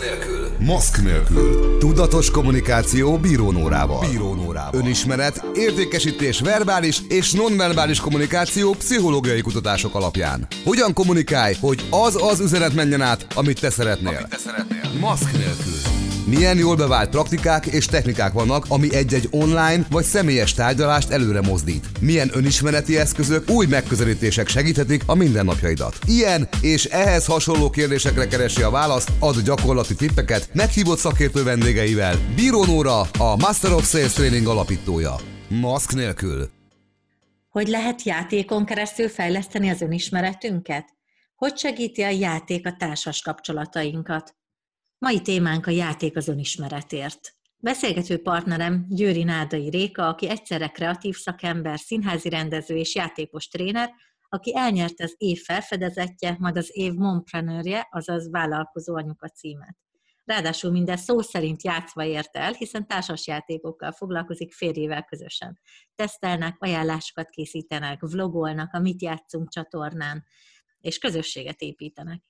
nélkül. Maszk nélkül. Tudatos kommunikáció bírónórával. Bírónórával. Önismeret, értékesítés verbális és nonverbális kommunikáció pszichológiai kutatások alapján. Hogyan kommunikálj, hogy az az üzenet menjen át, amit te szeretnél. Amit te szeretnél. Maszk nélkül. Milyen jól bevált praktikák és technikák vannak, ami egy-egy online vagy személyes tárgyalást előre mozdít. Milyen önismereti eszközök, új megközelítések segíthetik a mindennapjaidat. Ilyen és ehhez hasonló kérdésekre keresi a választ, ad gyakorlati tippeket meghívott szakértő vendégeivel. Bíró Nóra, a Master of Sales Training alapítója. Maszk nélkül. Hogy lehet játékon keresztül fejleszteni az önismeretünket? Hogy segíti a játék a társas kapcsolatainkat? Mai témánk a játék az önismeretért. Beszélgető partnerem Győri Nádai Réka, aki egyszerre kreatív szakember, színházi rendező és játékos tréner, aki elnyert az év felfedezetje, majd az év momprenőrje, azaz vállalkozó anyuka címet. Ráadásul minden szó szerint játszva ért el, hiszen társas játékokkal foglalkozik férjével közösen. Tesztelnek, ajánlásokat készítenek, vlogolnak a Mit játszunk csatornán, és közösséget építenek.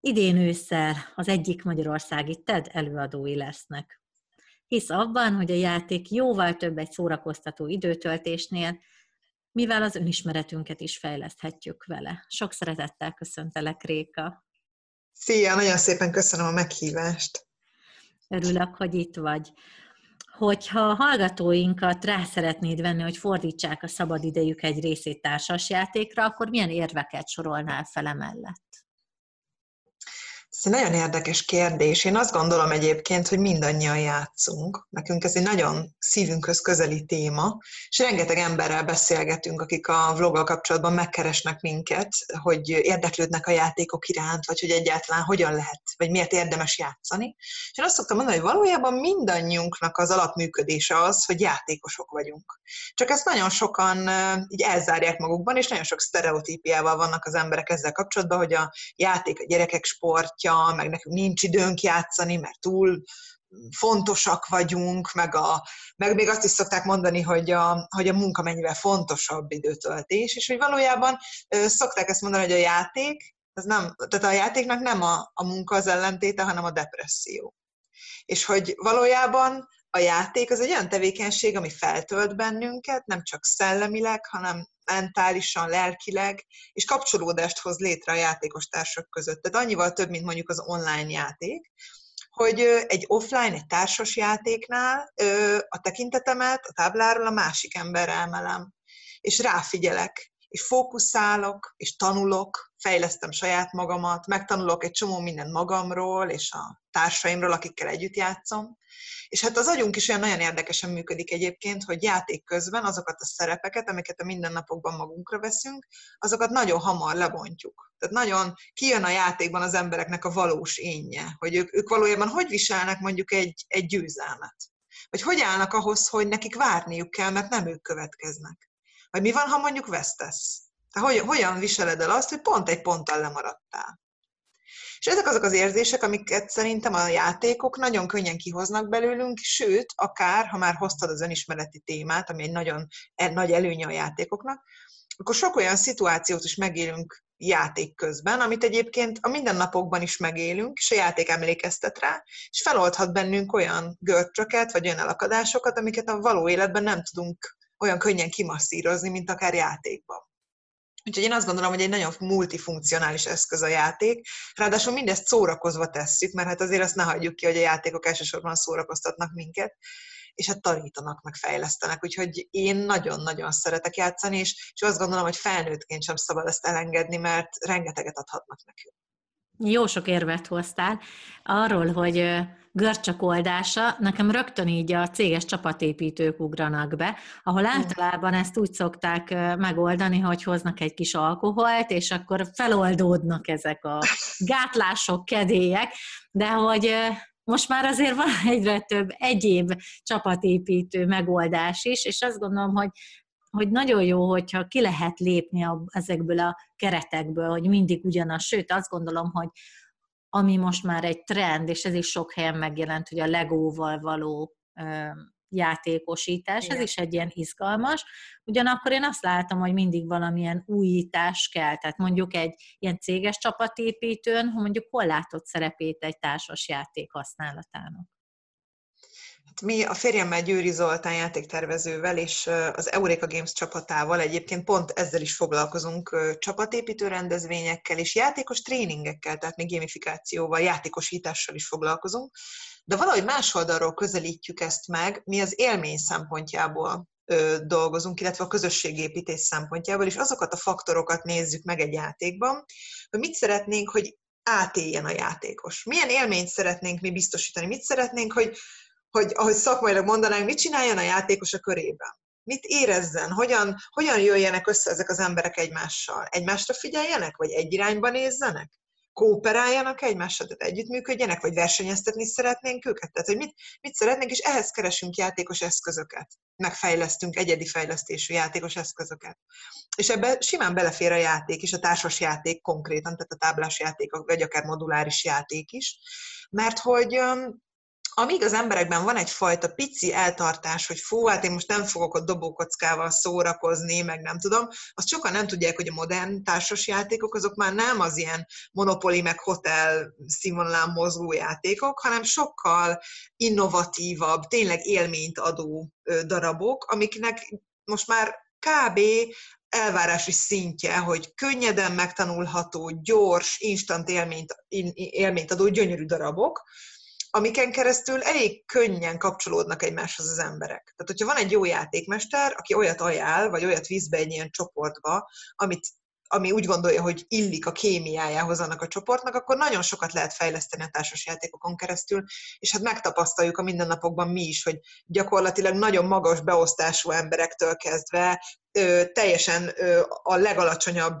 Idén ősszel az egyik magyarországi TED előadói lesznek. Hisz abban, hogy a játék jóval több egy szórakoztató időtöltésnél, mivel az önismeretünket is fejleszthetjük vele. Sok szeretettel köszöntelek, Réka! Szia, nagyon szépen köszönöm a meghívást! Örülök, hogy itt vagy. Hogyha a hallgatóinkat rá szeretnéd venni, hogy fordítsák a szabadidejük egy részét társasjátékra, akkor milyen érveket sorolnál fel mellett? Ez egy nagyon érdekes kérdés. Én azt gondolom egyébként, hogy mindannyian játszunk. Nekünk ez egy nagyon szívünkhöz közeli téma, és rengeteg emberrel beszélgetünk, akik a vloggal kapcsolatban megkeresnek minket, hogy érdeklődnek a játékok iránt, vagy hogy egyáltalán hogyan lehet, vagy miért érdemes játszani. És én azt szoktam mondani, hogy valójában mindannyiunknak az alapműködése az, hogy játékosok vagyunk. Csak ezt nagyon sokan így elzárják magukban, és nagyon sok sztereotípiával vannak az emberek ezzel kapcsolatban, hogy a játék a gyerekek sportja, mutatja, meg nekünk nincs időnk játszani, mert túl fontosak vagyunk, meg, a, meg még azt is szokták mondani, hogy a, hogy a munka mennyivel fontosabb időtöltés, és hogy valójában szokták ezt mondani, hogy a játék, az nem, tehát a játéknak nem a, a munka az ellentéte, hanem a depresszió. És hogy valójában a játék az egy olyan tevékenység, ami feltölt bennünket, nem csak szellemileg, hanem mentálisan, lelkileg, és kapcsolódást hoz létre a játékos társak között. Tehát annyival több, mint mondjuk az online játék, hogy egy offline, egy társas játéknál a tekintetemet a tábláról a másik emberre emelem, és ráfigyelek, és fókuszálok, és tanulok, fejlesztem saját magamat, megtanulok egy csomó mindent magamról, és a társaimról, akikkel együtt játszom. És hát az agyunk is olyan nagyon érdekesen működik egyébként, hogy játék közben azokat a szerepeket, amiket a mindennapokban magunkra veszünk, azokat nagyon hamar lebontjuk. Tehát nagyon kijön a játékban az embereknek a valós énje, hogy ők, ők valójában hogy viselnek mondjuk egy, egy győzelmet. Vagy hogy állnak ahhoz, hogy nekik várniuk kell, mert nem ők következnek. Vagy mi van, ha mondjuk vesztesz? Tehát hogy, hogyan viseled el azt, hogy pont egy ponttal lemaradtál? És ezek azok az érzések, amiket szerintem a játékok nagyon könnyen kihoznak belőlünk, sőt, akár, ha már hoztad az önismereti témát, ami egy nagyon e, nagy előnye a játékoknak, akkor sok olyan szituációt is megélünk játék közben, amit egyébként a mindennapokban is megélünk, és a játék emlékeztet rá, és feloldhat bennünk olyan görcsöket, vagy olyan elakadásokat, amiket a való életben nem tudunk olyan könnyen kimasszírozni, mint akár játékban. Úgyhogy én azt gondolom, hogy egy nagyon multifunkcionális eszköz a játék. Ráadásul mindezt szórakozva tesszük, mert hát azért azt ne hagyjuk ki, hogy a játékok elsősorban szórakoztatnak minket, és hát tanítanak, meg fejlesztenek. Úgyhogy én nagyon-nagyon szeretek játszani, és, és azt gondolom, hogy felnőttként sem szabad ezt elengedni, mert rengeteget adhatnak nekünk. Jó sok érvet hoztál arról, hogy görcsök oldása, nekem rögtön így a céges csapatépítők ugranak be, ahol általában ezt úgy szokták megoldani, hogy hoznak egy kis alkoholt, és akkor feloldódnak ezek a gátlások, kedélyek, de hogy most már azért van egyre több egyéb csapatépítő megoldás is, és azt gondolom, hogy hogy nagyon jó, hogyha ki lehet lépni a, ezekből a keretekből, hogy mindig ugyanaz. Sőt, azt gondolom, hogy ami most már egy trend, és ez is sok helyen megjelent, hogy a legóval való játékosítás, Igen. ez is egy ilyen izgalmas. Ugyanakkor én azt látom, hogy mindig valamilyen újítás kell, tehát mondjuk egy ilyen céges csapatépítőn, mondjuk hol látott szerepét egy társas játék használatának? Mi a férjemmel Győri Zoltán játéktervezővel és az Eureka Games csapatával egyébként pont ezzel is foglalkozunk csapatépítő rendezvényekkel és játékos tréningekkel, tehát még gamifikációval, játékosítással is foglalkozunk, de valahogy más oldalról közelítjük ezt meg, mi az élmény szempontjából dolgozunk, illetve a közösségépítés szempontjából, és azokat a faktorokat nézzük meg egy játékban, hogy mit szeretnénk, hogy átéljen a játékos. Milyen élményt szeretnénk mi biztosítani, mit szeretnénk, hogy hogy ahogy szakmailag mondanánk, mit csináljon a játékos a körében. Mit érezzen, hogyan, hogyan jöjjenek össze ezek az emberek egymással. Egymásra figyeljenek, vagy egy irányba nézzenek? Kooperáljanak egymással, tehát együttműködjenek, vagy versenyeztetni szeretnénk őket? Tehát, hogy mit, mit szeretnénk, és ehhez keresünk játékos eszközöket. Megfejlesztünk egyedi fejlesztésű játékos eszközöket. És ebbe simán belefér a játék is, a társas játék konkrétan, tehát a táblás játék, vagy akár moduláris játék is. Mert hogy amíg az emberekben van egyfajta pici eltartás, hogy fú, hát én most nem fogok ott dobókockával szórakozni, meg nem tudom, azt sokan nem tudják, hogy a modern társasjátékok azok már nem az ilyen monopoli meg hotel színvonalán mozgó játékok, hanem sokkal innovatívabb, tényleg élményt adó darabok, amiknek most már kb. elvárási szintje, hogy könnyeden megtanulható, gyors, instant élményt, élményt adó gyönyörű darabok, amiken keresztül elég könnyen kapcsolódnak egymáshoz az emberek. Tehát, hogyha van egy jó játékmester, aki olyat ajánl, vagy olyat visz be egy ilyen csoportba, amit ami úgy gondolja, hogy illik a kémiájához annak a csoportnak, akkor nagyon sokat lehet fejleszteni a társasjátékokon keresztül, és hát megtapasztaljuk a mindennapokban mi is, hogy gyakorlatilag nagyon magas beosztású emberektől kezdve teljesen a legalacsonyabb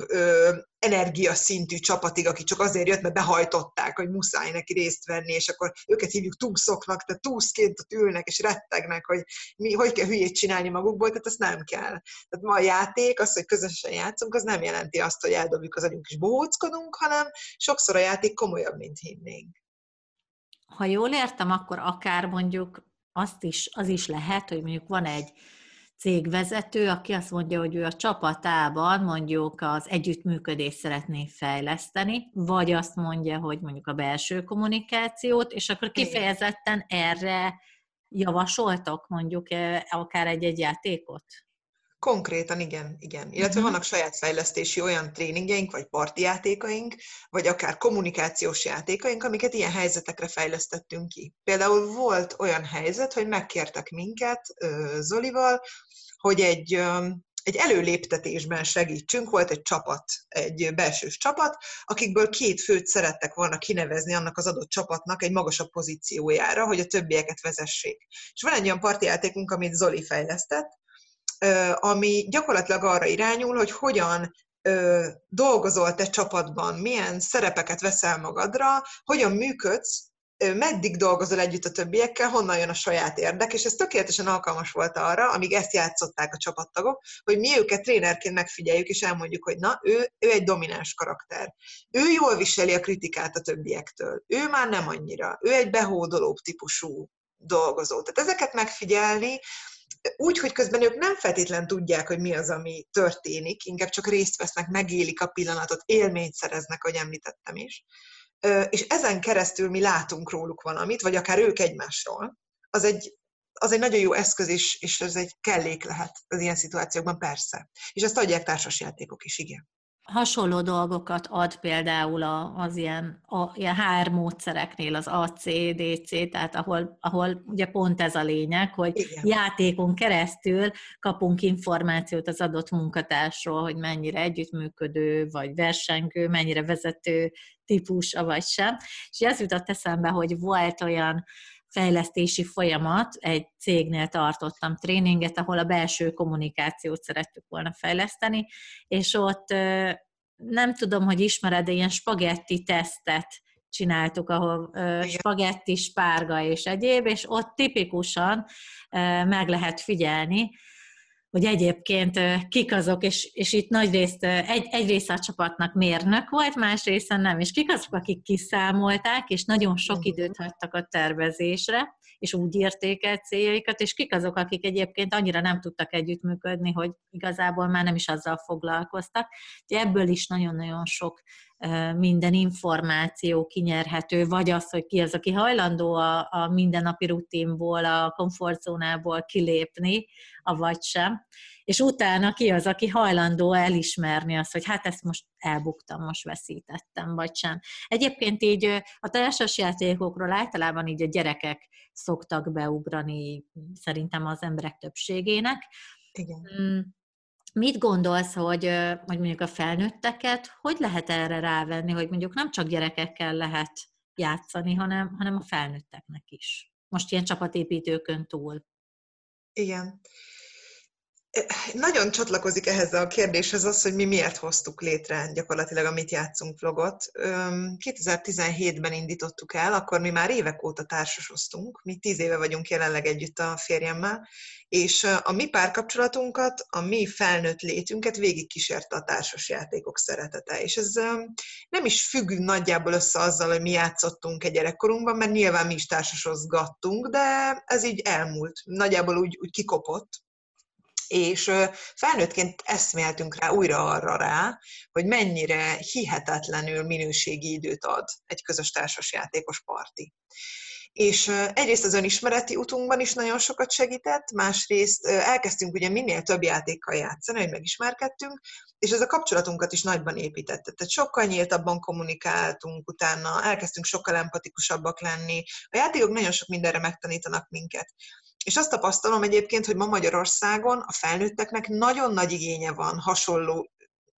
energiaszintű csapatig, aki csak azért jött, mert behajtották, hogy muszáj neki részt venni, és akkor őket hívjuk túszoknak, tehát túszként ott ülnek és rettegnek, hogy mi, hogy kell hülyét csinálni magukból, tehát azt nem kell. Tehát ma a játék, az, hogy közösen játszunk, az nem jelenti azt, hogy eldobjuk az agyunk és bohóckodunk, hanem sokszor a játék komolyabb, mint hinnénk. Ha jól értem, akkor akár mondjuk azt is, az is lehet, hogy mondjuk van egy cégvezető, aki azt mondja, hogy ő a csapatában mondjuk az együttműködést szeretné fejleszteni, vagy azt mondja, hogy mondjuk a belső kommunikációt, és akkor kifejezetten erre javasoltok mondjuk eh, akár egy-egy játékot? Konkrétan igen, igen. Illetve uh-huh. vannak saját fejlesztési olyan tréningjeink, vagy parti játékaink, vagy akár kommunikációs játékaink, amiket ilyen helyzetekre fejlesztettünk ki. Például volt olyan helyzet, hogy megkértek minket Zolival, hogy egy, egy előléptetésben segítsünk. Volt egy csapat, egy belsős csapat, akikből két főt szerettek volna kinevezni annak az adott csapatnak egy magasabb pozíciójára, hogy a többieket vezessék. És van egy olyan partijátékunk, amit Zoli fejlesztett, ami gyakorlatilag arra irányul, hogy hogyan dolgozol te csapatban, milyen szerepeket veszel magadra, hogyan működsz, meddig dolgozol együtt a többiekkel, honnan jön a saját érdek, és ez tökéletesen alkalmas volt arra, amíg ezt játszották a csapattagok, hogy mi őket trénerként megfigyeljük, és elmondjuk, hogy na, ő, ő egy domináns karakter. Ő jól viseli a kritikát a többiektől. Ő már nem annyira. Ő egy behódolóbb típusú dolgozó. Tehát ezeket megfigyelni, úgy, hogy közben ők nem feltétlen tudják, hogy mi az, ami történik, inkább csak részt vesznek, megélik a pillanatot, élményt szereznek, ahogy említettem is. És ezen keresztül mi látunk róluk valamit, vagy akár ők egymásról. Az egy, az egy nagyon jó eszköz, és, és ez egy kellék lehet az ilyen szituációkban, persze. És ezt adják társasjátékok is, igen hasonló dolgokat ad például az ilyen, a, ilyen HR módszereknél az ACDC, tehát ahol, ahol ugye pont ez a lényeg, hogy Igen. játékon keresztül kapunk információt az adott munkatársról, hogy mennyire együttműködő, vagy versengő, mennyire vezető típus, vagy sem. És ez jutott eszembe, hogy volt olyan fejlesztési folyamat, egy cégnél tartottam tréninget, ahol a belső kommunikációt szerettük volna fejleszteni, és ott nem tudom, hogy ismered, de ilyen spagetti tesztet csináltuk, ahol spagetti, spárga és egyéb, és ott tipikusan meg lehet figyelni, hogy egyébként kik azok, és, és itt nagy részt, egy, egy része a csapatnak mérnök volt, más része nem, és kik azok, akik kiszámolták, és nagyon sok időt hagytak a tervezésre, és úgy írték el céljaikat, és kik azok, akik egyébként annyira nem tudtak együttműködni, hogy igazából már nem is azzal foglalkoztak. Ugye ebből is nagyon-nagyon sok minden információ kinyerhető, vagy az, hogy ki az, aki hajlandó a, a mindennapi rutinból, a komfortzónából kilépni, avagy sem. És utána ki az, aki hajlandó elismerni azt, hogy hát ezt most elbuktam, most veszítettem, vagy sem. Egyébként így a társas játékokról általában így a gyerekek szoktak beugrani szerintem az emberek többségének. Igen. Mit gondolsz, hogy, hogy mondjuk a felnőtteket hogy lehet erre rávenni, hogy mondjuk nem csak gyerekekkel lehet játszani, hanem, hanem a felnőtteknek is? Most ilyen csapatépítőkön túl. Igen. Nagyon csatlakozik ehhez a kérdéshez az, hogy mi miért hoztuk létre gyakorlatilag a Mit játszunk vlogot. 2017-ben indítottuk el, akkor mi már évek óta társasoztunk, mi tíz éve vagyunk jelenleg együtt a férjemmel, és a mi párkapcsolatunkat, a mi felnőtt létünket végigkísérte a társasjátékok szeretete. És ez nem is függ nagyjából össze azzal, hogy mi játszottunk egy gyerekkorunkban, mert nyilván mi is társasozgattunk, de ez így elmúlt, nagyjából úgy, úgy kikopott, és felnőttként eszméltünk rá újra arra rá, hogy mennyire hihetetlenül minőségi időt ad egy közös társasjátékos parti. És egyrészt az önismereti utunkban is nagyon sokat segített, másrészt elkezdtünk ugye minél több játékkal játszani, hogy megismerkedtünk, és ez a kapcsolatunkat is nagyban építette. Tehát sokkal nyíltabban kommunikáltunk utána, elkezdtünk sokkal empatikusabbak lenni. A játékok nagyon sok mindenre megtanítanak minket. És azt tapasztalom egyébként, hogy ma Magyarországon a felnőtteknek nagyon nagy igénye van hasonló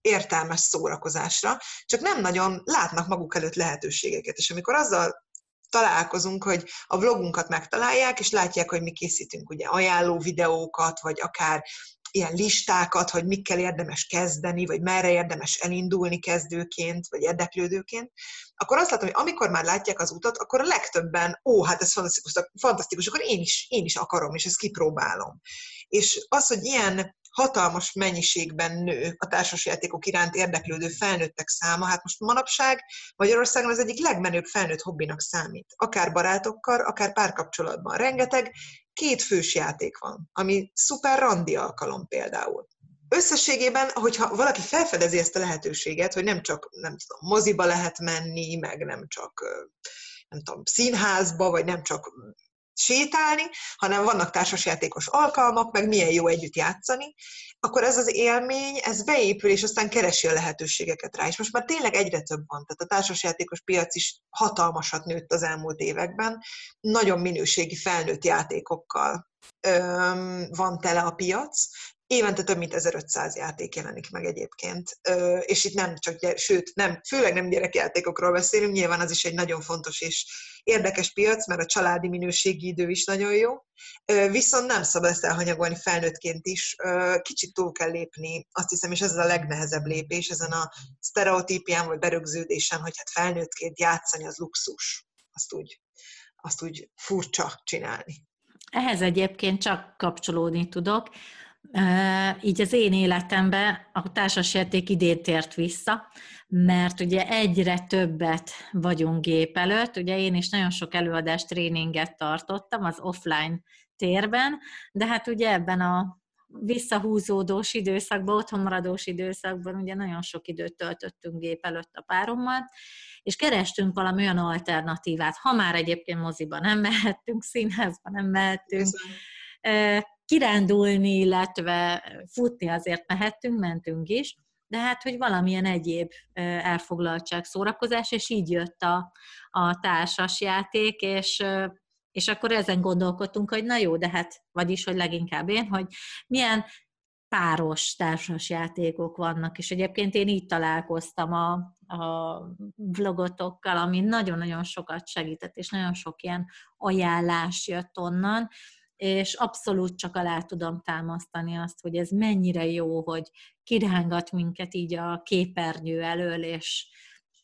értelmes szórakozásra, csak nem nagyon látnak maguk előtt lehetőségeket. És amikor azzal találkozunk, hogy a vlogunkat megtalálják, és látják, hogy mi készítünk ugye ajánló videókat, vagy akár ilyen listákat, hogy mikkel érdemes kezdeni, vagy merre érdemes elindulni kezdőként, vagy érdeklődőként, akkor azt látom, hogy amikor már látják az utat, akkor a legtöbben, ó, hát ez fantasztikus, fantasztikus akkor én is, én is akarom, és ezt kipróbálom. És az, hogy ilyen hatalmas mennyiségben nő a társasjátékok iránt érdeklődő felnőttek száma. Hát most manapság Magyarországon az egyik legmenőbb felnőtt hobbinak számít. Akár barátokkal, akár párkapcsolatban. Rengeteg két fős játék van, ami szuper randi alkalom például. Összességében, hogyha valaki felfedezi ezt a lehetőséget, hogy nem csak nem tudom, moziba lehet menni, meg nem csak nem tudom, színházba, vagy nem csak sétálni, hanem vannak társasjátékos alkalmak, meg milyen jó együtt játszani, akkor ez az élmény, ez beépül, és aztán keresi a lehetőségeket rá. És most már tényleg egyre több van. Tehát a társasjátékos piac is hatalmasat nőtt az elmúlt években. Nagyon minőségi felnőtt játékokkal van tele a piac, Évente több mint 1500 játék jelenik meg egyébként, és itt nem csak, sőt, nem, főleg nem gyerekjátékokról beszélünk, nyilván az is egy nagyon fontos és érdekes piac, mert a családi minőségi idő is nagyon jó, viszont nem szabad ezt elhanyagolni felnőttként is, kicsit túl kell lépni, azt hiszem, és ez a legnehezebb lépés ezen a sztereotípián vagy berögződésen, hogy hát felnőttként játszani az luxus, azt úgy, azt úgy furcsa csinálni. Ehhez egyébként csak kapcsolódni tudok így az én életemben a társasjáték idén tért vissza, mert ugye egyre többet vagyunk gép előtt, ugye én is nagyon sok előadást, tréninget tartottam az offline térben, de hát ugye ebben a visszahúzódós időszakban, otthonmaradós időszakban ugye nagyon sok időt töltöttünk gép előtt a párommal, és kerestünk valami olyan alternatívát, ha már egyébként moziban nem mehettünk, színházban nem mehettünk, kirándulni, illetve futni azért mehettünk, mentünk is, de hát, hogy valamilyen egyéb elfoglaltság, szórakozás, és így jött a, a társas játék, és, és akkor ezen gondolkodtunk, hogy na jó, de hát, vagyis, hogy leginkább én, hogy milyen páros társas játékok vannak, és egyébként én így találkoztam a, a vlogotokkal, ami nagyon-nagyon sokat segített, és nagyon sok ilyen ajánlás jött onnan, és abszolút csak alá tudom támasztani azt, hogy ez mennyire jó, hogy kirángat minket így a képernyő elől, és,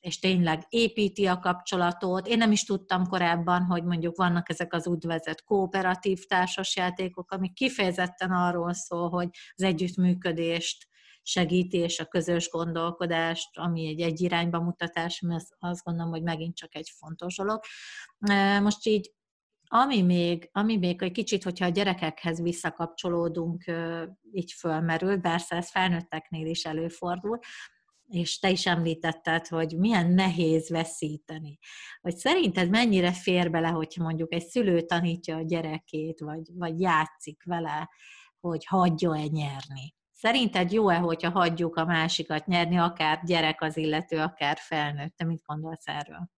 és tényleg építi a kapcsolatot. Én nem is tudtam korábban, hogy mondjuk vannak ezek az úgynevezett kooperatív társasjátékok, amik kifejezetten arról szól, hogy az együttműködést segíti, és a közös gondolkodást, ami egy egy irányba mutatás, ami azt, azt gondolom, hogy megint csak egy fontos dolog. Most így ami még, ami még egy kicsit, hogyha a gyerekekhez visszakapcsolódunk, így fölmerül, bár ez felnőtteknél is előfordul, és te is említetted, hogy milyen nehéz veszíteni. Hogy szerinted mennyire fér bele, hogyha mondjuk egy szülő tanítja a gyerekét, vagy, vagy játszik vele, hogy hagyja-e nyerni? Szerinted jó-e, hogyha hagyjuk a másikat nyerni, akár gyerek az illető, akár felnőtt? Te mit gondolsz erről?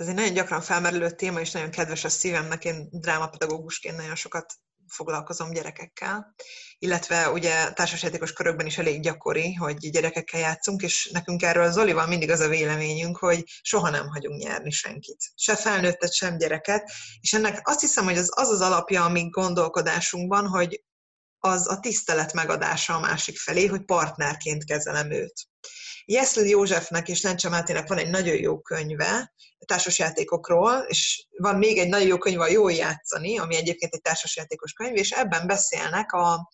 Ez egy nagyon gyakran felmerülő téma, és nagyon kedves a szívemnek. Én drámapedagógusként nagyon sokat foglalkozom gyerekekkel, illetve ugye társasjátékos körökben is elég gyakori, hogy gyerekekkel játszunk, és nekünk erről az Olival mindig az a véleményünk, hogy soha nem hagyunk nyerni senkit. Se felnőttet, sem gyereket, és ennek azt hiszem, hogy az az, az alapja a mi gondolkodásunkban, hogy az a tisztelet megadása a másik felé, hogy partnerként kezelem őt. Jeszl Józsefnek és Lencse Mátének van egy nagyon jó könyve társasjátékokról, és van még egy nagyon jó könyve a Jól játszani, ami egyébként egy társasjátékos könyv, és ebben beszélnek a,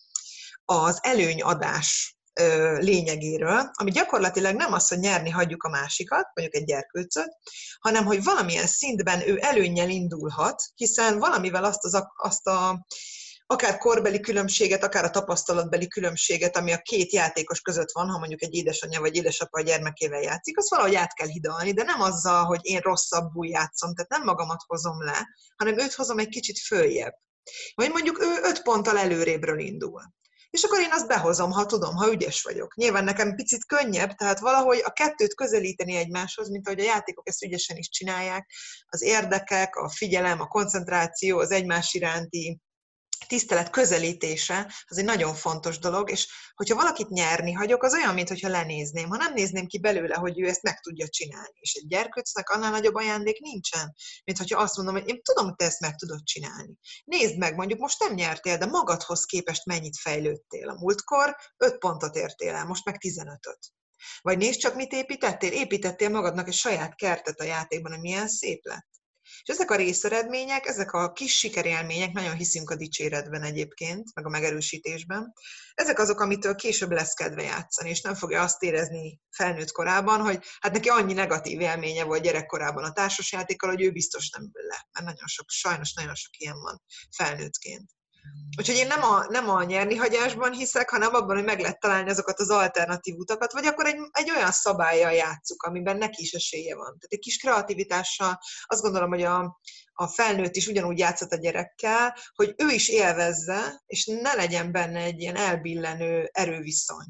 az előnyadás lényegéről, ami gyakorlatilag nem az, hogy nyerni hagyjuk a másikat, mondjuk egy gyerkőcöt, hanem hogy valamilyen szintben ő előnnyel indulhat, hiszen valamivel azt, az, azt a akár korbeli különbséget, akár a tapasztalatbeli különbséget, ami a két játékos között van, ha mondjuk egy édesanyja vagy édesapa a gyermekével játszik, az valahogy át kell hidalni, de nem azzal, hogy én rosszabbul játszom, tehát nem magamat hozom le, hanem őt hozom egy kicsit följebb. Vagy mondjuk ő öt ponttal előrébről indul. És akkor én azt behozom, ha tudom, ha ügyes vagyok. Nyilván nekem picit könnyebb, tehát valahogy a kettőt közelíteni egymáshoz, mint ahogy a játékok ezt ügyesen is csinálják. Az érdekek, a figyelem, a koncentráció, az egymás iránti tisztelet közelítése az egy nagyon fontos dolog, és hogyha valakit nyerni hagyok, az olyan, mintha lenézném. Ha nem nézném ki belőle, hogy ő ezt meg tudja csinálni. És egy gyerkőcnek annál nagyobb ajándék nincsen, mint hogyha azt mondom, hogy én tudom, hogy te ezt meg tudod csinálni. Nézd meg, mondjuk most nem nyertél, de magadhoz képest mennyit fejlődtél. A múltkor 5 pontot értél el, most meg 15-öt. Vagy nézd csak, mit építettél. Építettél magadnak egy saját kertet a játékban, ami milyen szép lett. És ezek a részeredmények, ezek a kis sikerélmények, nagyon hiszünk a dicséretben egyébként, meg a megerősítésben, ezek azok, amitől később lesz kedve játszani, és nem fogja azt érezni felnőtt korában, hogy hát neki annyi negatív élménye volt gyerekkorában a társasjátékkal, hogy ő biztos nem ül le. Mert nagyon sok, sajnos nagyon sok ilyen van felnőttként. Úgyhogy én nem a, nem a nyerni hagyásban hiszek, hanem abban, hogy meg lehet találni azokat az alternatív utakat, vagy akkor egy, egy olyan szabályjal játszuk, amiben neki is esélye van. Tehát egy kis kreativitással azt gondolom, hogy a, a felnőtt is ugyanúgy játszott a gyerekkel, hogy ő is élvezze, és ne legyen benne egy ilyen elbillenő erőviszony.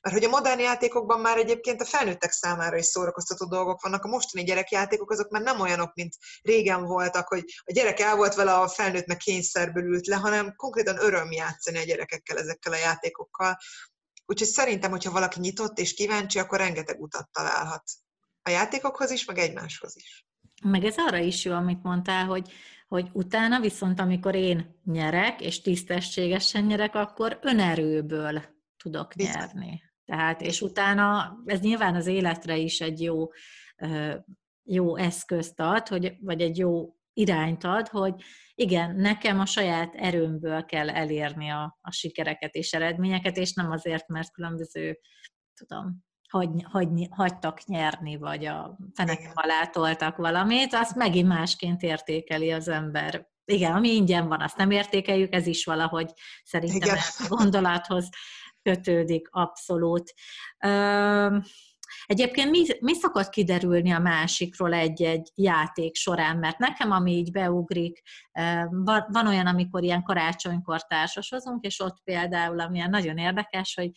Mert hogy a modern játékokban már egyébként a felnőttek számára is szórakoztató dolgok vannak, a mostani gyerekjátékok azok már nem olyanok, mint régen voltak, hogy a gyerek el volt vele, a felnőtt meg kényszerből ült le, hanem konkrétan öröm játszani a gyerekekkel ezekkel a játékokkal. Úgyhogy szerintem, hogyha valaki nyitott és kíváncsi, akkor rengeteg utat találhat. A játékokhoz is, meg egymáshoz is. Meg ez arra is jó, amit mondtál, hogy, hogy utána viszont, amikor én nyerek, és tisztességesen nyerek, akkor önerőből tudok Bizony. nyerni. Tehát, és utána ez nyilván az életre is egy jó, jó eszközt ad, hogy, vagy egy jó irányt ad, hogy igen, nekem a saját erőmből kell elérni a, a sikereket és eredményeket, és nem azért, mert különböző, tudom, hagy, hagy, hagytak nyerni, vagy a fenekem alá toltak valamit, azt megint másként értékeli az ember. Igen, ami ingyen van, azt nem értékeljük, ez is valahogy szerintem a gondolathoz kötődik abszolút. Egyébként mi, mi szokott kiderülni a másikról egy-egy játék során? Mert nekem, ami így beugrik, van, olyan, amikor ilyen karácsonykor társasozunk, és ott például, amilyen nagyon érdekes, hogy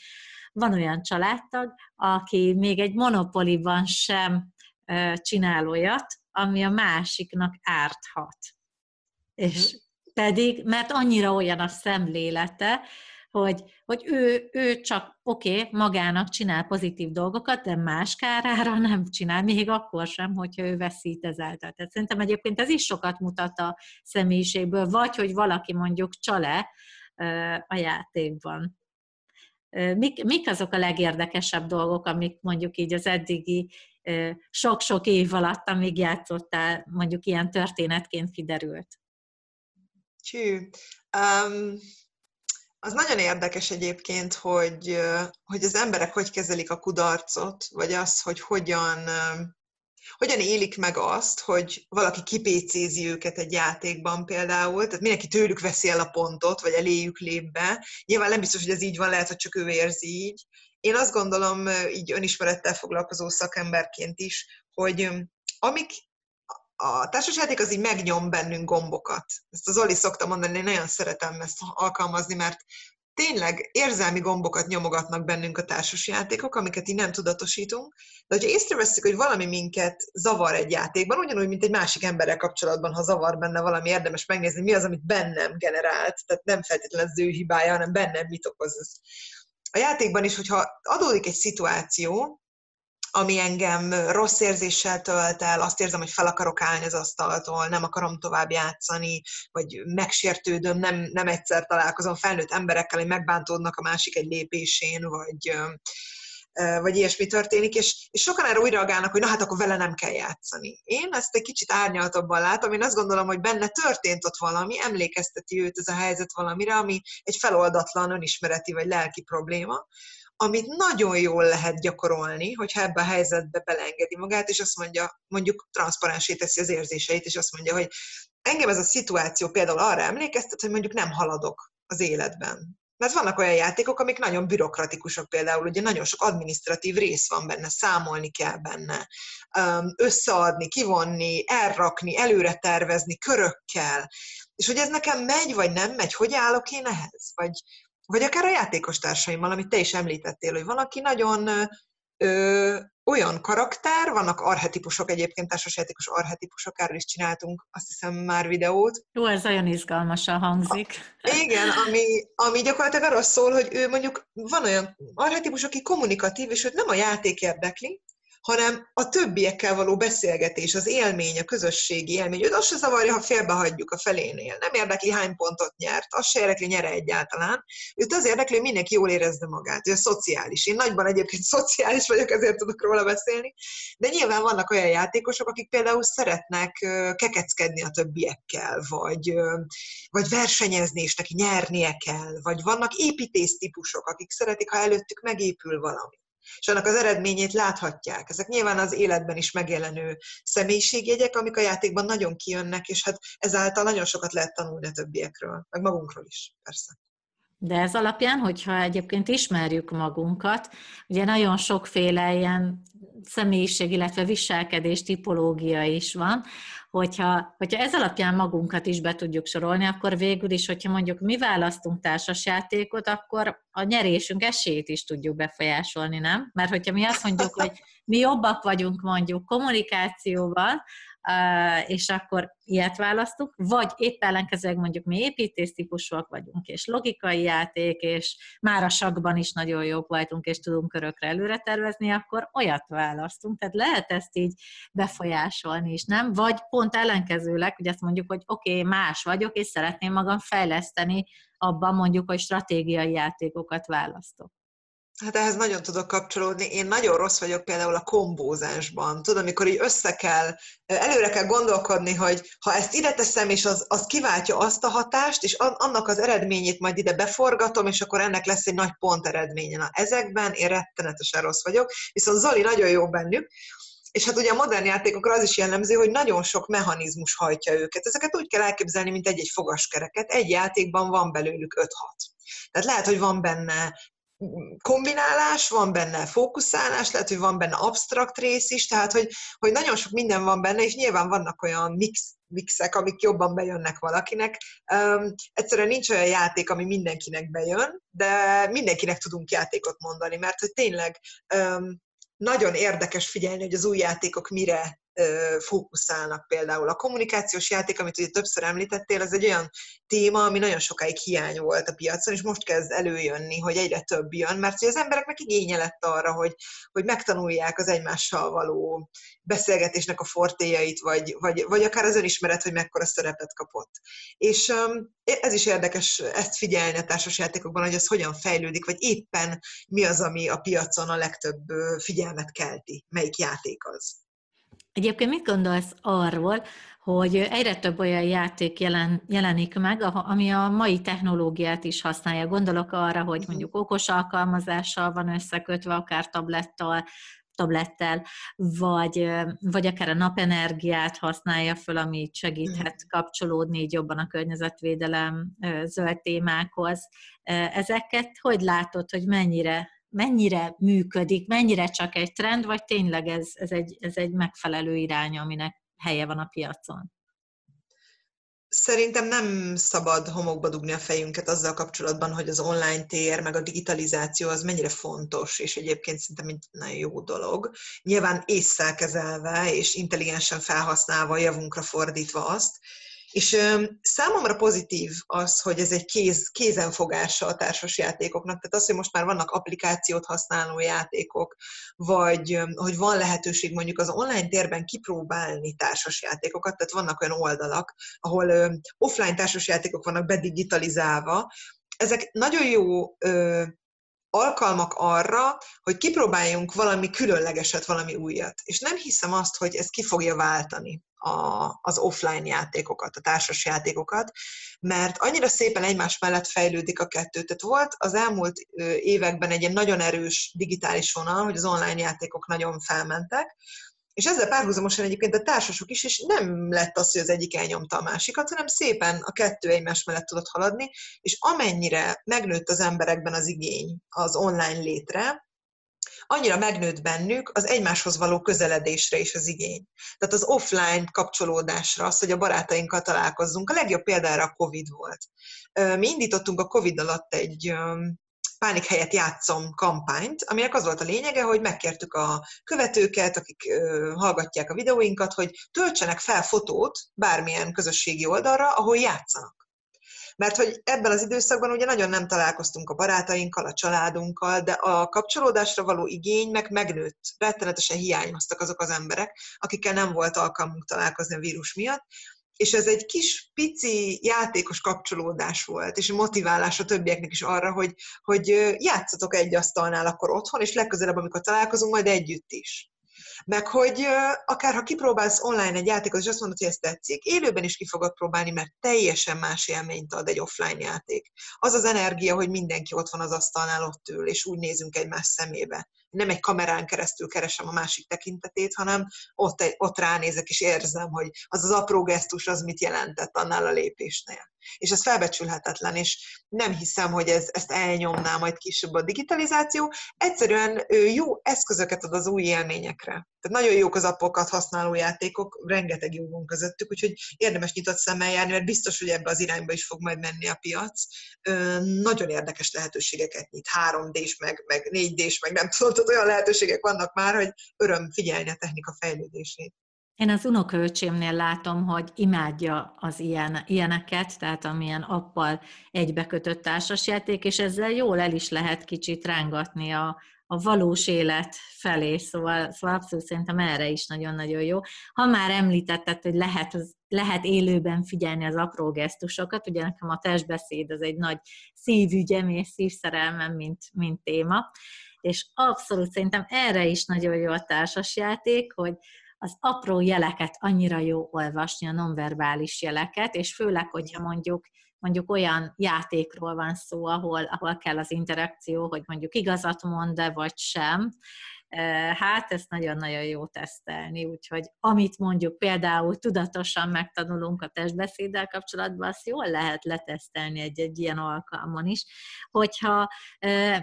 van olyan családtag, aki még egy monopoliban sem csinál olyat, ami a másiknak árthat. És mhm. pedig, mert annyira olyan a szemlélete, hogy, hogy ő, ő csak oké, okay, magának csinál pozitív dolgokat, de más kárára nem csinál, még akkor sem, hogyha ő veszít ezáltal. Tehát szerintem egyébként ez is sokat mutat a személyiségből, vagy hogy valaki mondjuk csale a játékban. mik, mik azok a legérdekesebb dolgok, amik mondjuk így az eddigi sok-sok év alatt, amíg játszottál, mondjuk ilyen történetként kiderült? Csű. Um, az nagyon érdekes egyébként, hogy, hogy az emberek hogy kezelik a kudarcot, vagy azt, hogy hogyan, hogyan élik meg azt, hogy valaki kipécézi őket egy játékban például, tehát mindenki tőlük veszi el a pontot, vagy eléjük lép be. Nyilván nem biztos, hogy ez így van, lehet, hogy csak ő érzi így. Én azt gondolom, így önismerettel foglalkozó szakemberként is, hogy amik a társasjáték az így megnyom bennünk gombokat. Ezt az Oli szokta mondani, én nagyon szeretem ezt alkalmazni, mert tényleg érzelmi gombokat nyomogatnak bennünk a társasjátékok, amiket így nem tudatosítunk, de hogyha észreveszünk, hogy valami minket zavar egy játékban, ugyanúgy, mint egy másik emberrel kapcsolatban, ha zavar benne valami, érdemes megnézni, mi az, amit bennem generált, tehát nem feltétlenül az ő hibája, hanem bennem mit okoz ez. A játékban is, hogyha adódik egy szituáció, ami engem rossz érzéssel tölt el, azt érzem, hogy fel akarok állni az asztaltól, nem akarom tovább játszani, vagy megsértődöm, nem, nem egyszer találkozom felnőtt emberekkel, hogy megbántódnak a másik egy lépésén, vagy, vagy ilyesmi történik, és, és sokan erre úgy reagálnak, hogy na hát akkor vele nem kell játszani. Én ezt egy kicsit árnyaltabban látom, én azt gondolom, hogy benne történt ott valami, emlékezteti őt ez a helyzet valamire, ami egy feloldatlan önismereti vagy lelki probléma, amit nagyon jól lehet gyakorolni, hogyha ebbe a helyzetbe belengedi magát, és azt mondja, mondjuk transzparensé teszi az érzéseit, és azt mondja, hogy engem ez a szituáció például arra emlékeztet, hogy mondjuk nem haladok az életben. Mert vannak olyan játékok, amik nagyon bürokratikusak például, ugye nagyon sok administratív rész van benne, számolni kell benne, összeadni, kivonni, elrakni, előre tervezni, körökkel. És hogy ez nekem megy, vagy nem megy, hogy állok én ehhez? Vagy, vagy akár a játékos társaimmal, amit te is említettél, hogy van, aki nagyon ö, olyan karakter, vannak arhetipusok egyébként, társasjátékos arhetipusok, erről is csináltunk azt hiszem már videót. Jó, ez olyan izgalmasan hangzik. Igen, ami, ami gyakorlatilag arról szól, hogy ő mondjuk van olyan arhetipus, aki kommunikatív, és őt nem a játék érdekli, hanem a többiekkel való beszélgetés, az élmény, a közösségi élmény. Őt azt se zavarja, ha félbehagyjuk a felénél. Nem érdekli, hány pontot nyert, azt se érdekli, nyere egyáltalán. Őt az érdekli, hogy mindenki jól érezze magát. Ő a szociális. Én nagyban egyébként szociális vagyok, ezért tudok róla beszélni. De nyilván vannak olyan játékosok, akik például szeretnek kekeckedni a többiekkel, vagy, vagy versenyezni, és neki nyernie kell, vagy vannak építész típusok, akik szeretik, ha előttük megépül valami és annak az eredményét láthatják. Ezek nyilván az életben is megjelenő személyiségjegyek, amik a játékban nagyon kijönnek, és hát ezáltal nagyon sokat lehet tanulni a többiekről, meg magunkról is, persze. De ez alapján, hogyha egyébként ismerjük magunkat, ugye nagyon sokféle ilyen személyiség, illetve viselkedés tipológia is van, hogyha, hogyha ez alapján magunkat is be tudjuk sorolni, akkor végül is, hogyha mondjuk mi választunk társasjátékot, akkor a nyerésünk esélyét is tudjuk befolyásolni, nem? Mert hogyha mi azt mondjuk, hogy mi jobbak vagyunk mondjuk kommunikációban, és akkor ilyet választunk, vagy épp ellenkezőleg mondjuk mi építész típusúak vagyunk, és logikai játék, és már a sakban is nagyon jók vagyunk, és tudunk körökre előre tervezni, akkor olyat választunk. Tehát lehet ezt így befolyásolni is, nem? Vagy pont ellenkezőleg, hogy azt mondjuk, hogy oké, okay, más vagyok, és szeretném magam fejleszteni abban mondjuk, hogy stratégiai játékokat választok. Hát ehhez nagyon tudok kapcsolódni. Én nagyon rossz vagyok például a kombózásban. Tudod, amikor így össze kell, előre kell gondolkodni, hogy ha ezt ide teszem, és az, az kiváltja azt a hatást, és annak az eredményét majd ide beforgatom, és akkor ennek lesz egy nagy pont eredménye. Na, ezekben én rettenetesen rossz vagyok, viszont Zoli nagyon jó bennük, és hát ugye a modern játékokra az is jellemző, hogy nagyon sok mechanizmus hajtja őket. Ezeket úgy kell elképzelni, mint egy-egy fogaskereket. Egy játékban van belőlük 5-6. Tehát lehet, hogy van benne kombinálás, van benne fókuszálás, lehet, hogy van benne absztrakt rész is, tehát hogy, hogy nagyon sok minden van benne, és nyilván vannak olyan mix, mixek, amik jobban bejönnek valakinek. Um, egyszerűen nincs olyan játék, ami mindenkinek bejön, de mindenkinek tudunk játékot mondani, mert hogy tényleg um, nagyon érdekes figyelni, hogy az új játékok mire fókuszálnak például. A kommunikációs játék, amit ugye többször említettél, az egy olyan téma, ami nagyon sokáig hiány volt a piacon, és most kezd előjönni, hogy egyre több jön, mert az embereknek igénye lett arra, hogy, hogy megtanulják az egymással való beszélgetésnek a fortéjait, vagy, vagy, vagy akár az önismeret, hogy mekkora szerepet kapott. És um, ez is érdekes ezt figyelni a társasjátékokban, hogy ez hogyan fejlődik, vagy éppen mi az, ami a piacon a legtöbb figyelmet kelti, melyik játék az. Egyébként mit gondolsz arról, hogy egyre több olyan játék jelen, jelenik meg, ami a mai technológiát is használja. Gondolok arra, hogy mhm. mondjuk okos alkalmazással van összekötve, akár tablettal, tablettel, vagy, vagy akár a napenergiát használja föl, ami segíthet mhm. kapcsolódni így jobban a környezetvédelem zöld témákhoz. Ezeket hogy látod, hogy mennyire mennyire működik, mennyire csak egy trend, vagy tényleg ez, ez, egy, ez egy megfelelő irány, aminek helye van a piacon? Szerintem nem szabad homokba dugni a fejünket azzal kapcsolatban, hogy az online tér, meg a digitalizáció az mennyire fontos, és egyébként szerintem egy nagyon jó dolog. Nyilván észszel kezelve és intelligensen felhasználva, javunkra fordítva azt, és számomra pozitív az, hogy ez egy kéz, kézenfogása a társas játékoknak. Tehát az, hogy most már vannak applikációt használó játékok, vagy hogy van lehetőség mondjuk az online térben kipróbálni társas játékokat, tehát vannak olyan oldalak, ahol offline társas játékok vannak bedigitalizálva. Ezek nagyon jó alkalmak arra, hogy kipróbáljunk valami különlegeset, valami újat. És nem hiszem azt, hogy ez ki fogja váltani a, az offline játékokat, a társas játékokat, mert annyira szépen egymás mellett fejlődik a kettő. Tehát volt az elmúlt években egy ilyen nagyon erős digitális vonal, hogy az online játékok nagyon felmentek, és ezzel párhuzamosan egyébként a társasok is, és nem lett az, hogy az egyik elnyomta a másikat, hanem szépen a kettő egymás mellett tudott haladni, és amennyire megnőtt az emberekben az igény az online létre, annyira megnőtt bennük az egymáshoz való közeledésre is az igény. Tehát az offline kapcsolódásra, az, hogy a barátainkkal találkozzunk. A legjobb példára a Covid volt. Mi indítottunk a Covid alatt egy pánik helyett játszom kampányt, aminek az volt a lényege, hogy megkértük a követőket, akik ö, hallgatják a videóinkat, hogy töltsenek fel fotót bármilyen közösségi oldalra, ahol játszanak. Mert hogy ebben az időszakban ugye nagyon nem találkoztunk a barátainkkal, a családunkkal, de a kapcsolódásra való igény meg megnőtt. Rettenetesen hiányoztak azok az emberek, akikkel nem volt alkalmunk találkozni a vírus miatt, és ez egy kis, pici játékos kapcsolódás volt, és motiválás a többieknek is arra, hogy, hogy játszatok egy asztalnál akkor otthon, és legközelebb, amikor találkozunk, majd együtt is. Meg hogy akár ha kipróbálsz online egy játékot, és azt mondod, hogy ez tetszik, élőben is ki fogod próbálni, mert teljesen más élményt ad egy offline játék. Az az energia, hogy mindenki ott van az asztalnál, ott ül, és úgy nézünk egymás szemébe. Nem egy kamerán keresztül keresem a másik tekintetét, hanem ott, ott ránézek, és érzem, hogy az az apró gesztus az mit jelentett annál a lépésnél és ez felbecsülhetetlen, és nem hiszem, hogy ez, ezt elnyomná majd később a digitalizáció. Egyszerűen jó eszközöket ad az új élményekre. Tehát nagyon jók az appokat használó játékok, rengeteg jó van közöttük, úgyhogy érdemes nyitott szemmel járni, mert biztos, hogy ebbe az irányba is fog majd menni a piac. Nagyon érdekes lehetőségeket nyit, 3D-s, meg, meg 4D-s, meg nem tudom, olyan lehetőségek vannak már, hogy öröm figyelni a technika fejlődését. Én az unokaöcsémnél látom, hogy imádja az ilyen, ilyeneket, tehát amilyen appal egybekötött társasjáték, és ezzel jól el is lehet kicsit rángatni a, a valós élet felé, szóval, szóval abszolút szerintem erre is nagyon-nagyon jó. Ha már említetted, hogy lehet, lehet élőben figyelni az apró gesztusokat, ugye nekem a testbeszéd az egy nagy szívügyem és szívszerelmem, mint, mint téma, és abszolút szerintem erre is nagyon jó a társasjáték, hogy, az apró jeleket annyira jó olvasni, a nonverbális jeleket, és főleg, hogyha mondjuk mondjuk olyan játékról van szó, ahol, ahol kell az interakció, hogy mondjuk igazat mond-e vagy sem, Hát ezt nagyon-nagyon jó tesztelni, úgyhogy amit mondjuk például tudatosan megtanulunk a testbeszéddel kapcsolatban, azt jól lehet letesztelni egy-egy ilyen alkalmon is, hogyha,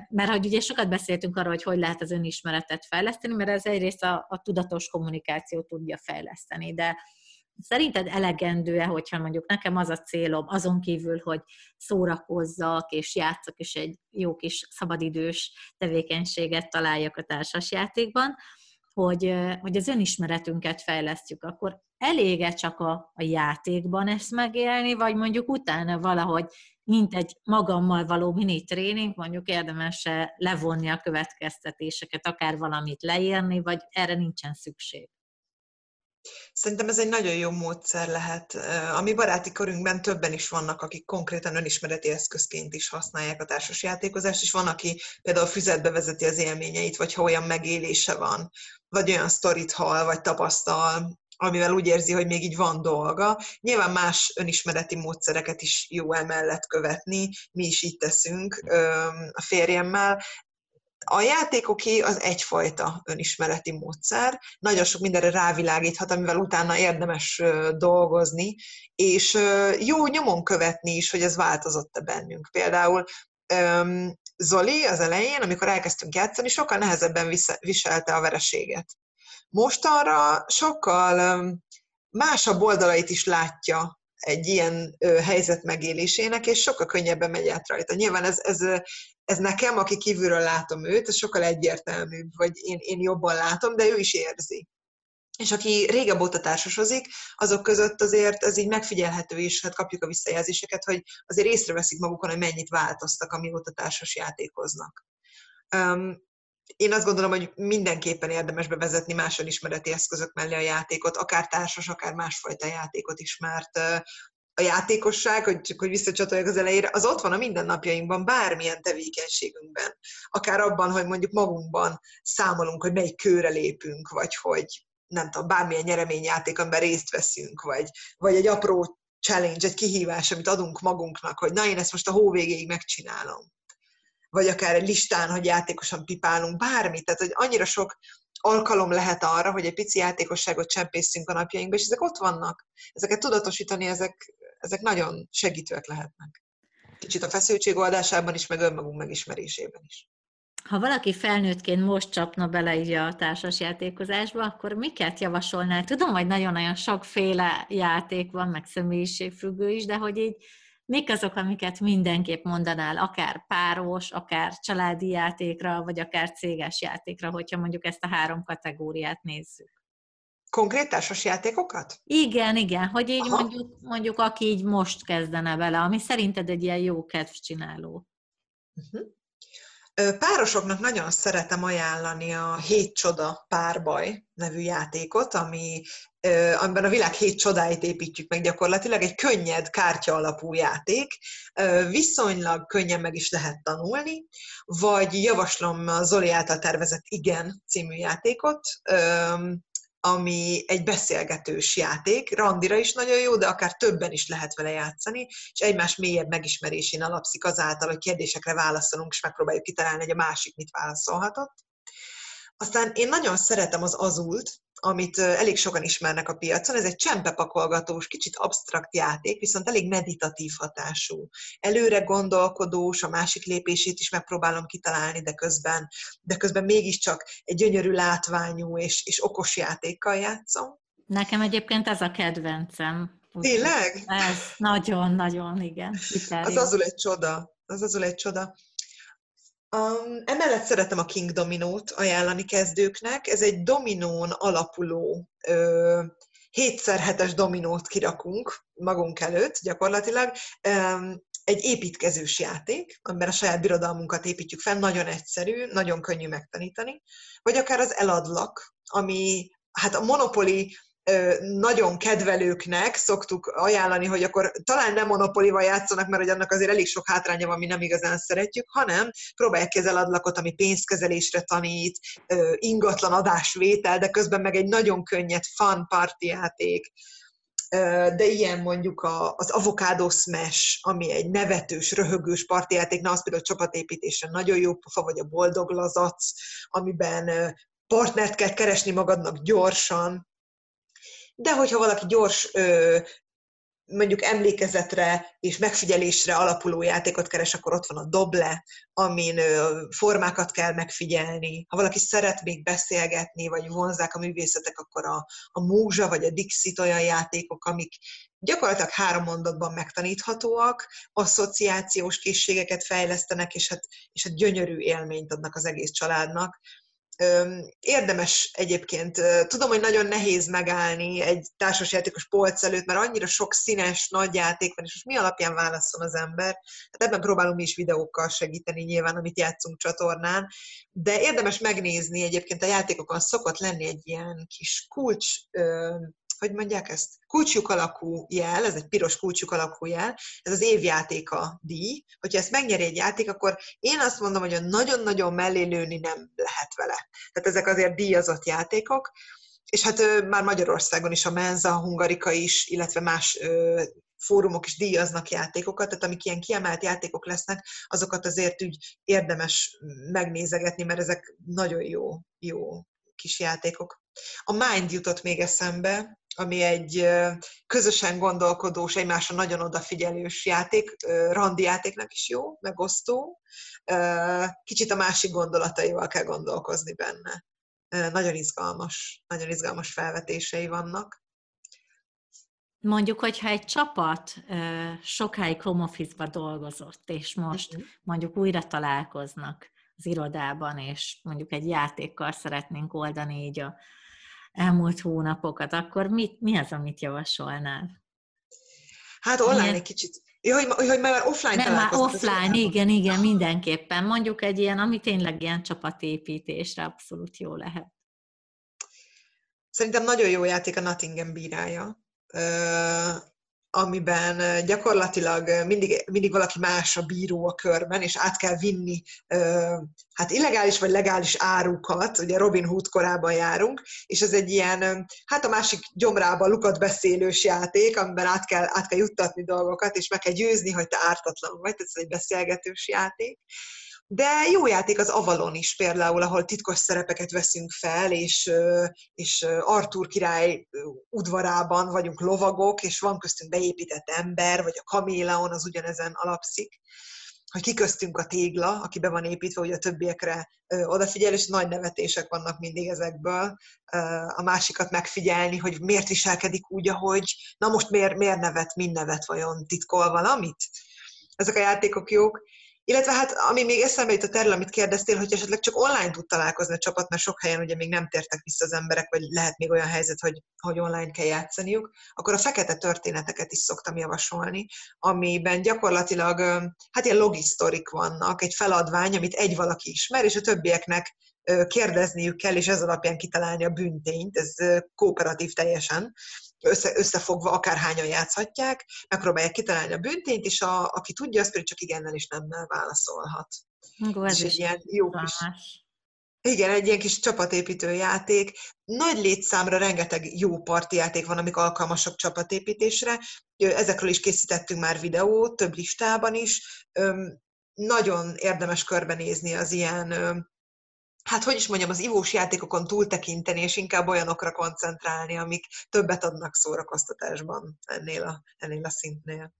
mert hogy ugye sokat beszéltünk arról, hogy hogy lehet az önismeretet fejleszteni, mert ez egyrészt a, a tudatos kommunikációt tudja fejleszteni, de Szerinted elegendő-e, hogyha mondjuk nekem az a célom, azon kívül, hogy szórakozzak és játszak, és egy jó kis szabadidős tevékenységet találjak a társasjátékban, hogy, hogy az önismeretünket fejlesztjük, akkor elége csak a, a játékban ezt megélni, vagy mondjuk utána valahogy, mint egy magammal való mini tréning, mondjuk érdemes levonni a következtetéseket, akár valamit leírni, vagy erre nincsen szükség. Szerintem ez egy nagyon jó módszer lehet. A mi baráti körünkben többen is vannak, akik konkrétan önismereti eszközként is használják a társasjátékozást, és van, aki például füzetbe vezeti az élményeit, vagy ha olyan megélése van, vagy olyan sztorit hall, vagy tapasztal, amivel úgy érzi, hogy még így van dolga. Nyilván más önismereti módszereket is jó emellett követni, mi is így teszünk a férjemmel, a játékoké az egyfajta önismereti módszer, nagyon sok mindenre rávilágíthat, amivel utána érdemes dolgozni, és jó nyomon követni is, hogy ez változott-e bennünk. Például Zoli az elején, amikor elkezdtünk játszani, sokkal nehezebben viselte a vereséget. Mostanra sokkal másabb oldalait is látja egy ilyen helyzet megélésének, és sokkal könnyebben megy át rajta. Nyilván ez, ez, ez nekem, aki kívülről látom őt, ez sokkal egyértelműbb, vagy én, én jobban látom, de ő is érzi. És aki régebb óta társasozik, azok között azért ez így megfigyelhető is, hát kapjuk a visszajelzéseket, hogy azért észreveszik magukon, hogy mennyit változtak, amióta társas játékoznak. Um, én azt gondolom, hogy mindenképpen érdemes bevezetni más ismereti eszközök mellé a játékot, akár társas, akár másfajta játékot is, mert a játékosság, hogy csak hogy visszacsatoljak az elejére, az ott van a mindennapjainkban, bármilyen tevékenységünkben. Akár abban, hogy mondjuk magunkban számolunk, hogy melyik kőre lépünk, vagy hogy nem tudom, bármilyen nyereményjáték, amiben részt veszünk, vagy, vagy egy apró challenge, egy kihívás, amit adunk magunknak, hogy na én ezt most a hó végéig megcsinálom vagy akár egy listán, hogy játékosan pipálunk, bármit. Tehát, hogy annyira sok alkalom lehet arra, hogy egy pici játékosságot csempészünk a napjainkba, és ezek ott vannak. Ezeket tudatosítani, ezek, ezek nagyon segítőek lehetnek. Kicsit a feszültség oldásában is, meg önmagunk megismerésében is. Ha valaki felnőttként most csapna bele így a társasjátékozásba, akkor miket javasolnál? Tudom, hogy nagyon-nagyon sokféle játék van, meg személyiségfüggő is, de hogy így mik azok, amiket mindenképp mondanál, akár páros, akár családi játékra, vagy akár céges játékra, hogyha mondjuk ezt a három kategóriát nézzük? Konkrét társas játékokat? Igen, igen, hogy így mondjuk, mondjuk aki így most kezdene bele, ami szerinted egy ilyen jó kedvcsináló. Uh-huh. Párosoknak nagyon szeretem ajánlani a Hét Csoda párbaj nevű játékot, ami, amiben a világ hét csodáit építjük meg gyakorlatilag, egy könnyed kártya alapú játék, viszonylag könnyen meg is lehet tanulni, vagy javaslom a Zoli által tervezett Igen című játékot, ami egy beszélgetős játék, randira is nagyon jó, de akár többen is lehet vele játszani, és egymás mélyebb megismerésén alapszik azáltal, hogy kérdésekre válaszolunk, és megpróbáljuk kitalálni, hogy a másik mit válaszolhatott. Aztán én nagyon szeretem az azult, amit elég sokan ismernek a piacon. Ez egy csempepakolgatós, kicsit absztrakt játék, viszont elég meditatív hatású. Előre gondolkodós, a másik lépését is megpróbálom kitalálni, de közben, de közben mégiscsak egy gyönyörű látványú és, és okos játékkal játszom. Nekem egyébként ez a kedvencem. Tényleg? Ez nagyon-nagyon, igen. Az azul egy csoda. Az azul egy csoda. Um, emellett szeretem a King Dominót ajánlani kezdőknek. Ez egy dominón alapuló ö, 7x7-es dominót kirakunk magunk előtt gyakorlatilag. Um, egy építkezős játék, amiben a saját birodalmunkat építjük fel, nagyon egyszerű, nagyon könnyű megtanítani. Vagy akár az eladlak, ami hát a Monopoly nagyon kedvelőknek szoktuk ajánlani, hogy akkor talán nem monopolival játszanak, mert hogy annak azért elég sok hátránya van, mi nem igazán szeretjük, hanem próbálják ki az ami pénzkezelésre tanít, ingatlan adásvétel, de közben meg egy nagyon könnyed fun party játék, de ilyen mondjuk az Avocado Smash, ami egy nevetős, röhögős partijáték, na az például a csapatépítésre nagyon jó pofa, vagy a boldog lazac, amiben partnert kell keresni magadnak gyorsan, de hogyha valaki gyors mondjuk emlékezetre és megfigyelésre alapuló játékot keres, akkor ott van a doble, amin formákat kell megfigyelni. Ha valaki szeret még beszélgetni, vagy vonzák a művészetek, akkor a, a múzsa vagy a Dixit olyan játékok, amik gyakorlatilag három mondatban megtaníthatóak, asszociációs készségeket fejlesztenek, és hát, és hát gyönyörű élményt adnak az egész családnak Érdemes egyébként, tudom, hogy nagyon nehéz megállni egy társasjátékos polc előtt, mert annyira sok színes, nagy játék van, és most mi alapján válaszol az ember? Hát ebben próbálunk mi is videókkal segíteni nyilván, amit játszunk csatornán, de érdemes megnézni egyébként a játékokon szokott lenni egy ilyen kis kulcs hogy mondják ezt, kulcsjuk alakú jel, ez egy piros kulcsjuk alakú jel, ez az évjátéka díj. Hogyha ezt megnyeri egy játék, akkor én azt mondom, hogy a nagyon-nagyon mellé lőni nem lehet vele. Tehát ezek azért díjazott játékok, és hát ö, már Magyarországon is a Menza, a Hungarika is, illetve más ö, fórumok is díjaznak játékokat, tehát amik ilyen kiemelt játékok lesznek, azokat azért úgy érdemes megnézegetni, mert ezek nagyon jó, jó kis játékok. A Mind jutott még eszembe, ami egy közösen gondolkodós, egymásra nagyon odafigyelős játék, randi játéknak is jó, megosztó. Kicsit a másik gondolataival kell gondolkozni benne. Nagyon izgalmas, nagyon izgalmas felvetései vannak. Mondjuk, hogyha egy csapat sokáig home office dolgozott, és most uh-huh. mondjuk újra találkoznak az irodában, és mondjuk egy játékkal szeretnénk oldani így a, elmúlt hónapokat, akkor mit, mi az, amit javasolnál? Hát online Milyen? egy kicsit. Ja, hogy, hogy már offline Nem, már offline, igen, igen, mindenképpen. Mondjuk egy ilyen, ami tényleg ilyen csapatépítésre abszolút jó lehet. Szerintem nagyon jó játék a Nottingham bírája amiben gyakorlatilag mindig, mindig valaki más a bíró a körben, és át kell vinni hát illegális vagy legális árukat, ugye Robin Hood korában járunk, és ez egy ilyen, hát a másik gyomrába lukat beszélős játék, amiben át kell, át kell juttatni dolgokat, és meg kell győzni, hogy te ártatlan vagy, tehát ez egy beszélgetős játék. De jó játék az Avalon is például, ahol titkos szerepeket veszünk fel, és, és Artur király udvarában vagyunk lovagok, és van köztünk beépített ember, vagy a kaméleon az ugyanezen alapszik hogy kiköztünk a tégla, aki be van építve, hogy a többiekre odafigyel, és nagy nevetések vannak mindig ezekből. A másikat megfigyelni, hogy miért viselkedik úgy, ahogy, na most miért, miért nevet, mind nevet, vajon titkol valamit? Ezek a játékok jók. Illetve hát, ami még eszembe jutott erről, amit kérdeztél, hogy esetleg csak online tud találkozni a csapat, mert sok helyen ugye még nem tértek vissza az emberek, vagy lehet még olyan helyzet, hogy, hogy online kell játszaniuk, akkor a fekete történeteket is szoktam javasolni, amiben gyakorlatilag hát ilyen logisztorik vannak, egy feladvány, amit egy valaki ismer, és a többieknek kérdezniük kell, és ez alapján kitalálni a büntényt, ez kooperatív teljesen, össze, összefogva akárhányan játszhatják, megpróbálják kitalálni a büntényt, és a, aki tudja, az pedig csak igennel és nemmel válaszolhat. Ó, ez, egy ilyen jó kis, igen, egy ilyen kis csapatépítő játék. Nagy létszámra rengeteg jó játék van, amik alkalmasak csapatépítésre. Ezekről is készítettünk már videót, több listában is. Nagyon érdemes körbenézni az ilyen hát hogy is mondjam, az ivós játékokon túltekinteni, és inkább olyanokra koncentrálni, amik többet adnak szórakoztatásban ennél a, ennél a szintnél.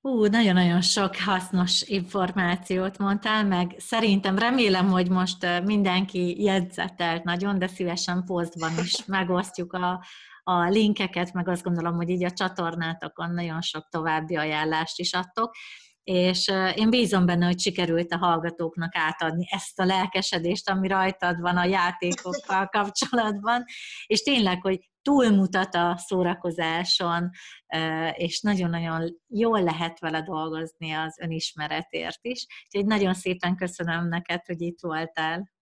Ú, nagyon-nagyon sok hasznos információt mondtál, meg szerintem remélem, hogy most mindenki jegyzetelt nagyon, de szívesen posztban is megosztjuk a, a linkeket, meg azt gondolom, hogy így a csatornátokon nagyon sok további ajánlást is adtok és én bízom benne, hogy sikerült a hallgatóknak átadni ezt a lelkesedést, ami rajtad van a játékokkal kapcsolatban, és tényleg, hogy túlmutat a szórakozáson, és nagyon-nagyon jól lehet vele dolgozni az önismeretért is. Úgyhogy nagyon szépen köszönöm neked, hogy itt voltál.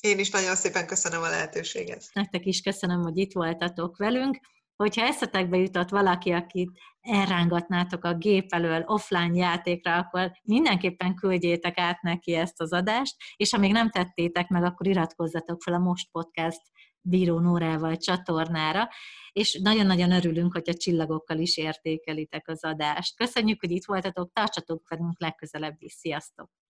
Én is nagyon szépen köszönöm a lehetőséget. Nektek is köszönöm, hogy itt voltatok velünk hogyha eszetekbe jutott valaki, akit elrángatnátok a gép elől offline játékra, akkor mindenképpen küldjétek át neki ezt az adást, és ha még nem tettétek meg, akkor iratkozzatok fel a Most Podcast Bíró Nórával csatornára, és nagyon-nagyon örülünk, hogy a csillagokkal is értékelitek az adást. Köszönjük, hogy itt voltatok, tartsatok velünk legközelebb is. Sziasztok!